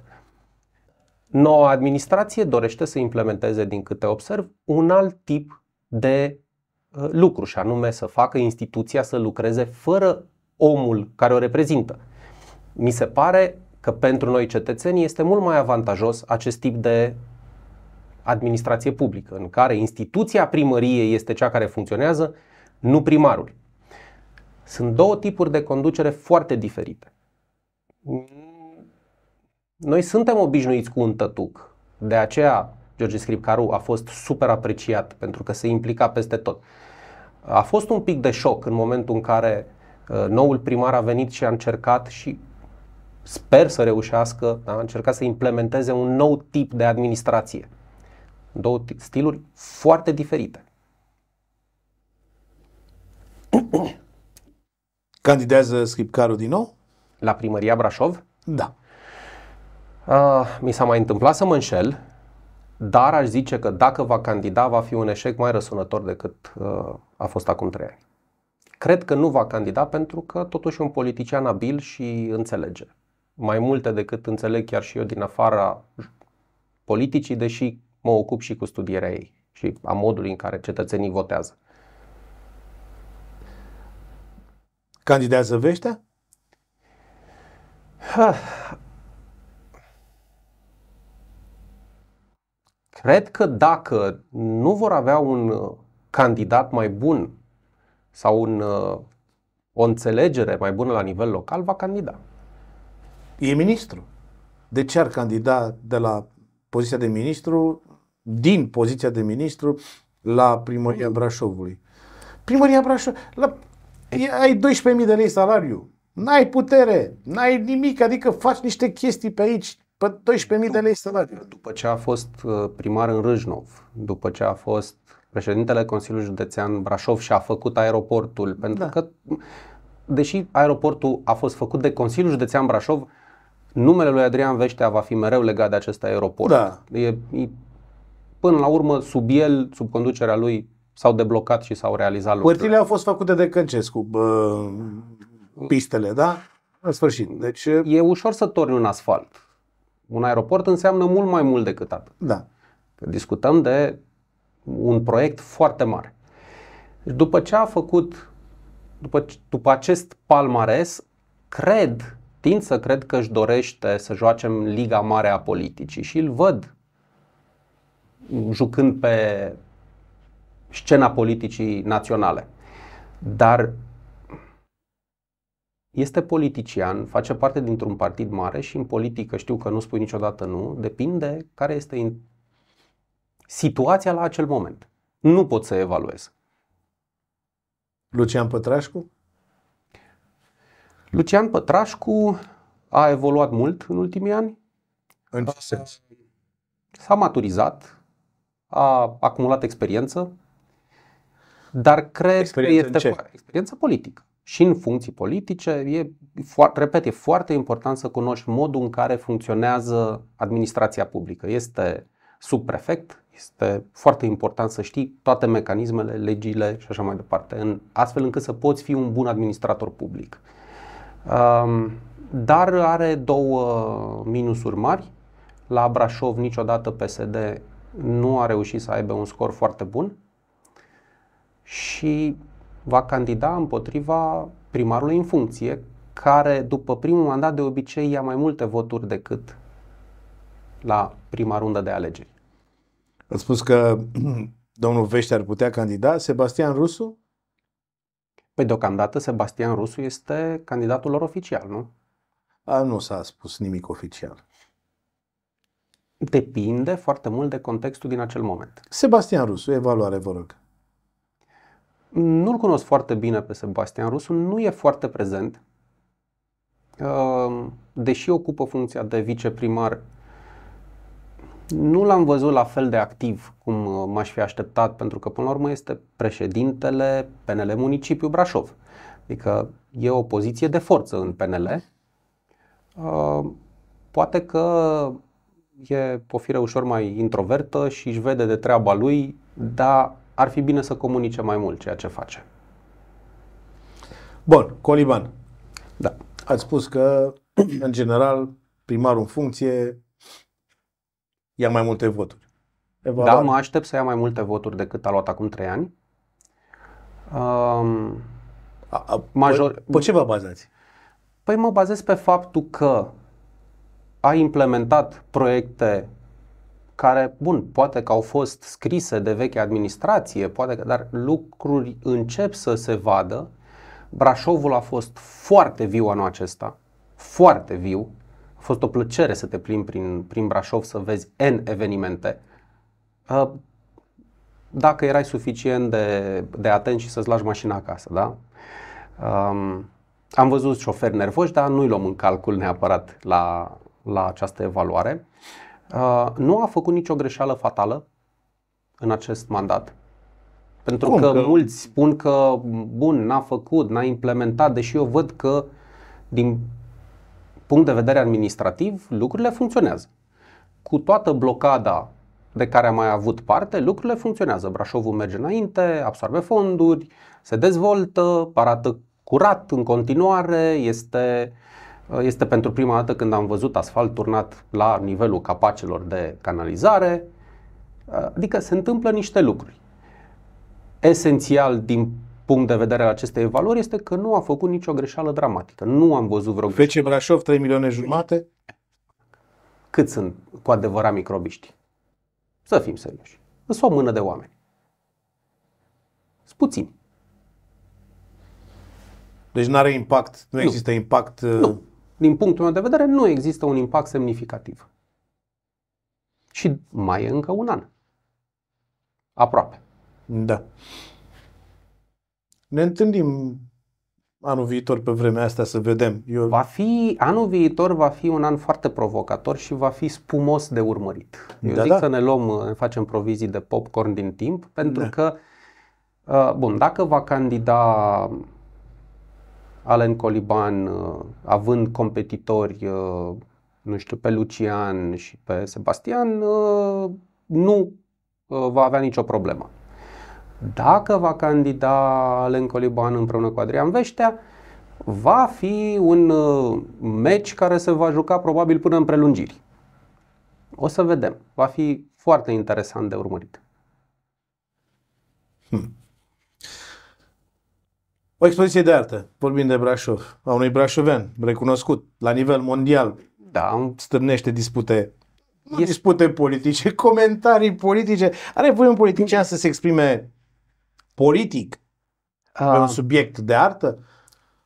Noua administrație dorește să implementeze, din câte observ, un alt tip de uh, lucru și anume să facă instituția să lucreze fără omul care o reprezintă. Mi se pare că pentru noi cetățenii este mult mai avantajos acest tip de administrație publică, în care instituția primăriei este cea care funcționează, nu primarul. Sunt două tipuri de conducere foarte diferite. Noi suntem obișnuiți cu un tătuc. De aceea George Scripcaru a fost super apreciat pentru că se implica peste tot. A fost un pic de șoc în momentul în care uh, noul primar a venit și a încercat și sper să reușească, da, a încercat să implementeze un nou tip de administrație. Două stiluri foarte diferite. Candidează Scripcaru din nou? La primăria Brașov? Da. Uh, mi s-a mai întâmplat să mă înșel, dar aș zice că dacă va candida, va fi un eșec mai răsunător decât uh, a fost acum trei ani. Cred că nu va candida pentru că totuși e un politician abil și înțelege. Mai multe decât înțeleg chiar și eu din afara politicii, deși mă ocup și cu studierea ei și a modului în care cetățenii votează. Candidează Veștea? Cred că dacă nu vor avea un uh, candidat mai bun sau un, uh, o înțelegere mai bună la nivel local, va candida. E ministru. De ce ar candida de la poziția de ministru, din poziția de ministru, la primăria Brașovului? Primăria Brașov, la, ai 12.000 de lei salariu, n-ai putere, n-ai nimic, adică faci niște chestii pe aici, pe 12.000 de lei salariu. După ce a fost uh, primar în Râșnov, după ce a fost președintele Consiliului Județean Brașov și a făcut aeroportul, pentru da. că, deși aeroportul a fost făcut de Consiliul Județean Brașov, numele lui Adrian Veștea va fi mereu legat de acest aeroport. Da. E, e, până la urmă, sub el, sub conducerea lui, s-au deblocat și s-au realizat lucruri. Părțile au fost făcute de Căncescu, bă, pistele, da? În sfârșit. Deci... E ușor să torni un asfalt. Un aeroport înseamnă mult mai mult decât atât. Da. Că discutăm de un proiect foarte mare. Deci după ce a făcut, după, după acest palmares, cred, tind să cred că își dorește să joacem Liga Mare a politicii și îl văd jucând pe scena politicii naționale. Dar este politician, face parte dintr-un partid mare și în politică știu că nu spui niciodată nu, depinde care este situația la acel moment. Nu pot să evaluez. Lucian Pătrașcu? Lucian Pătrașcu a evoluat mult în ultimii ani. În ce sens? S-a maturizat, a acumulat experiență, dar cred experiență că este experiență politică. Și în funcții politice, e, foarte, repet, e foarte important să cunoști modul în care funcționează administrația publică. Este subprefect, este foarte important să știi toate mecanismele, legile și așa mai departe, în, astfel încât să poți fi un bun administrator public. Um, dar are două minusuri mari. La Brașov niciodată PSD nu a reușit să aibă un scor foarte bun și va candida împotriva primarului în funcție, care după primul mandat de obicei ia mai multe voturi decât la prima rundă de alegeri. Ați spus că domnul Vește ar putea candida. Sebastian Rusu? Păi deocamdată Sebastian Rusu este candidatul lor oficial, nu? A, nu s-a spus nimic oficial. Depinde foarte mult de contextul din acel moment. Sebastian Rusu, evaluare, vă rog. Nu-l cunosc foarte bine pe Sebastian Rusu, nu e foarte prezent. Ehm, deși ocupă funcția de viceprimar, nu l-am văzut la fel de activ cum uh, m-aș fi așteptat, pentru că până la urmă este președintele PNL Municipiu Brașov. Adică e o poziție de forță în PNL. Ehm, poate că e o fire ușor mai introvertă și își vede de treaba lui, dar ar fi bine să comunice mai mult ceea ce face. Bun, Coliban. Da. Ați spus că, în general, primarul în funcție ia mai multe voturi. Evaluare. Da, mă aștept să ia mai multe voturi decât a luat acum 3 ani. Um, a, a, major... pe, pe ce vă bazați? Păi mă bazez pe faptul că a implementat proiecte care, bun, poate că au fost scrise de veche administrație, poate că, dar lucruri încep să se vadă. Brașovul a fost foarte viu anul acesta, foarte viu. A fost o plăcere să te plimbi prin, prin Brașov, să vezi N evenimente. Uh, dacă erai suficient de, de atent și să-ți lași mașina acasă, da? Um, am văzut șoferi nervoși, dar nu-i luăm în calcul neapărat la, la această evaluare. Uh, nu a făcut nicio greșeală fatală, în acest mandat. Pentru Cum că, că- mulți spun că, bun, n-a făcut, n-a implementat, deși eu văd că, din punct de vedere administrativ, lucrurile funcționează. Cu toată blocada de care am mai avut parte, lucrurile funcționează. Brașovul merge înainte, absorbe fonduri, se dezvoltă, arată curat în continuare, este, este pentru prima dată când am văzut asfalt turnat la nivelul capacelor de canalizare. Adică se întâmplă niște lucruri. Esențial din punct de vedere al acestei evaluări este că nu a făcut nicio greșeală dramatică. Nu am văzut vreo greșeală. FC Brașov 3 milioane jumate. Cât sunt cu adevărat microbiști? Să fim serioși. Sunt o mână de oameni. Sunt puțini. Deci nu are impact, nu, Nu. există impact. uh, Nu. Din punctul meu de vedere, nu există un impact semnificativ. Și mai e încă un an. Aproape. Da. Ne întâlnim anul viitor pe vremea asta să vedem. Eu Va fi, anul viitor va fi un an foarte provocator și va fi spumos de urmărit. Eu Da, zic da. să ne luăm, ne facem provizii de popcorn din timp, pentru Da. că, uh, bun, dacă va candida Alen Coliban, uh, având competitori, uh, nu știu, pe Lucian și pe Sebastian, uh, nu uh, va avea nicio problemă. Dacă va candida Alen Coliban împreună cu Adrian Veștea, va fi un uh, meci care se va juca probabil până în prelungiri. O să vedem. Va fi foarte interesant de urmărit. O expoziție de artă, vorbim de Brașov, a unui brașovean recunoscut la nivel mondial, Da, am stârnește dispute, nu Este- dispute politice, comentarii politice. Are voie un politician să se exprime politic pe un uh, subiect de artă?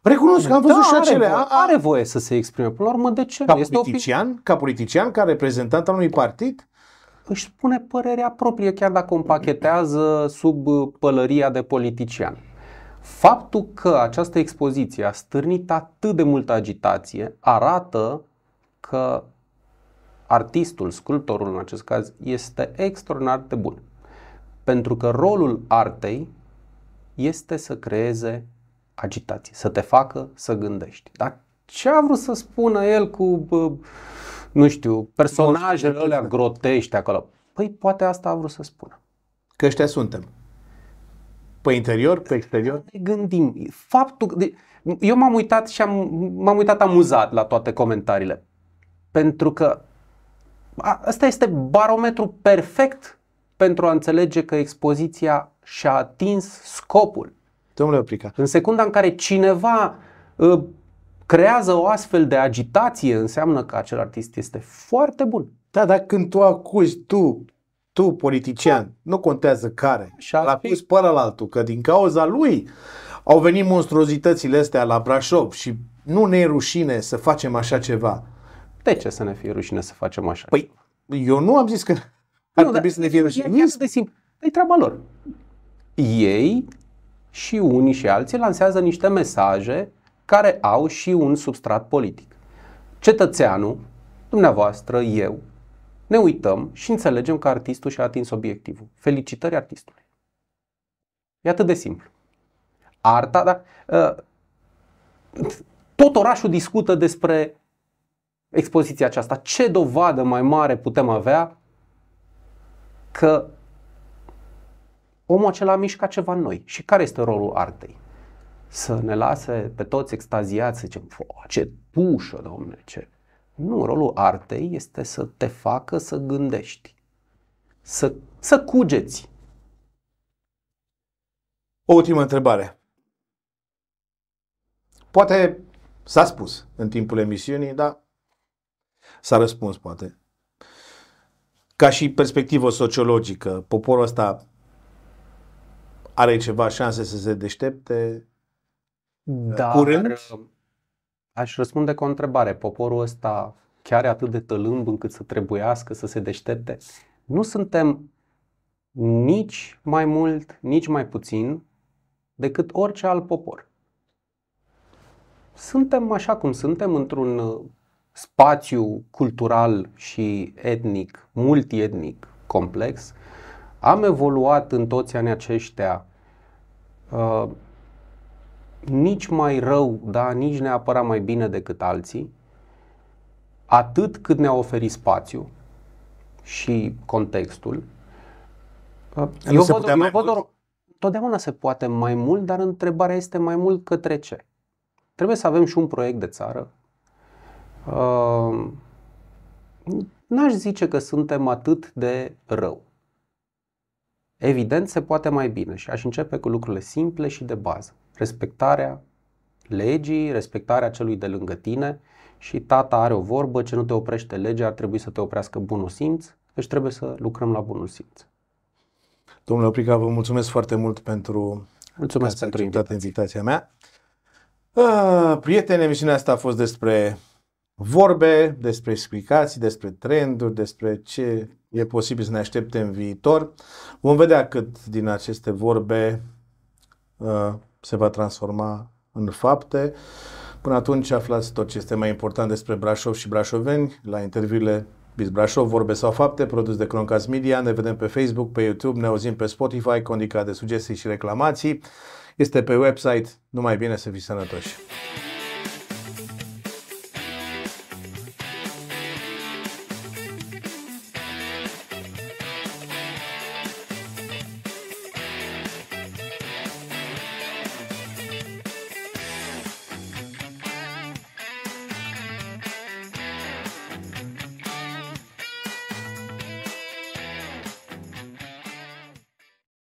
Recunosc că am văzut și are, acele. voie, A, a, are voie să se exprime. Până la urmă, de ce? ca nu? Este o opinie. politician, ca politician, ca reprezentant al unui partid? Își spune părerea proprie, chiar dacă o împachetează sub uh, pălăria de politician. Faptul că această expoziție a stârnit atât de multă agitație arată că artistul, sculptorul în acest caz, este extraordinar de bun. Pentru că rolul artei este să creeze agitație, să te facă să gândești. Dar ce a vrut să spună el cu, bă, nu știu, personajele alea grotești acolo? Păi poate asta a vrut să spună. Că ăștia suntem. Pe interior, pe exterior? Ne gândim. Faptul că... De, eu m-am uitat și am, m-am uitat amuzat la toate comentariile. Pentru că a, ăsta este barometru perfect pentru a înțelege că expoziția și-a atins scopul. Domnule Oprica, În secunda în care cineva uh, creează o astfel de agitație, înseamnă că acel artist este foarte bun. da, dar când tu acuzi, tu, tu politician, nu contează care, Și ar l-a fi- pus pe altul, că din cauza lui au venit monstruozitățile astea la Brașov și nu ne e rușine să facem așa ceva. De ce să ne fie rușine să facem așa? Păi, eu nu am zis că ar Nu, trebui dar să ne fie E rușine. chiar atât de simplu. E treaba lor. Ei și unii și alții lansează niște mesaje care au și un substrat politic. Cetățeanul, dumneavoastră, eu, ne uităm și înțelegem că artistul și-a atins obiectivul. Felicitări artistului. E atât de simplu. Arta, dar uh, tot orașul discută despre expoziția aceasta. Ce dovadă mai mare putem avea că omul acela mișcă ceva în noi. Și care este rolul artei? Să ne lase pe toți extaziați, să zicem, "Fo, ce pușă, domne, ce... Nu, rolul artei este să te facă să gândești, să, să cugeți. O ultimă întrebare. Poate s-a spus în timpul emisiunii, dar s-a răspuns poate. Ca și perspectivă sociologică, poporul ăsta are ceva șanse să se deștepte? Dar Curând? Aș răspunde cu o întrebare. Poporul ăsta chiar e atât de tălâmb încât să trebuiască să se deștepte? Nu suntem nici mai mult, nici mai puțin decât orice alt popor. Suntem așa cum suntem într-un uh, spațiu cultural și etnic, multietnic, complex. am evoluat în toți anii aceștia uh, nici mai rău, da, nici neapărat mai bine decât alții, atât cât ne-a oferit spațiu și contextul. Uh, eu se văd, putea eu mai văd mult? o, totdeauna se poate mai mult, dar întrebarea este mai mult către ce? Trebuie să avem și un proiect de țară. Uh, n-aș zice că suntem atât de rău. Evident, se poate mai bine și aș începe cu lucrurile simple și de bază. Respectarea legii, respectarea celui de lângă tine și tata are o vorbă, ce nu te oprește legea, ar trebui să te oprească bunul simț, deci trebuie să lucrăm la bunul simț. Domnule Oprica, vă mulțumesc foarte mult pentru Mulțumesc că ați pentru acceptat invitație. invitația mea. Ah, prieteni, emisiunea asta a fost despre vorbe, despre explicații, despre trenduri, despre ce e posibil să ne aștepte în viitor. Vom vedea cât din aceste vorbe uh, se va transforma în fapte. Până atunci aflați tot ce este mai important despre Brașov și brașoveni la interviurile Biz Brașov, vorbe sau fapte, produs de Croncas Media. Ne vedem pe Facebook, pe YouTube, ne auzim pe Spotify, condica de sugestii și reclamații. Este pe website. Numai bine să fiți sănătoși!